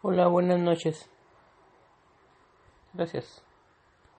Hola, buenas noches. Gracias.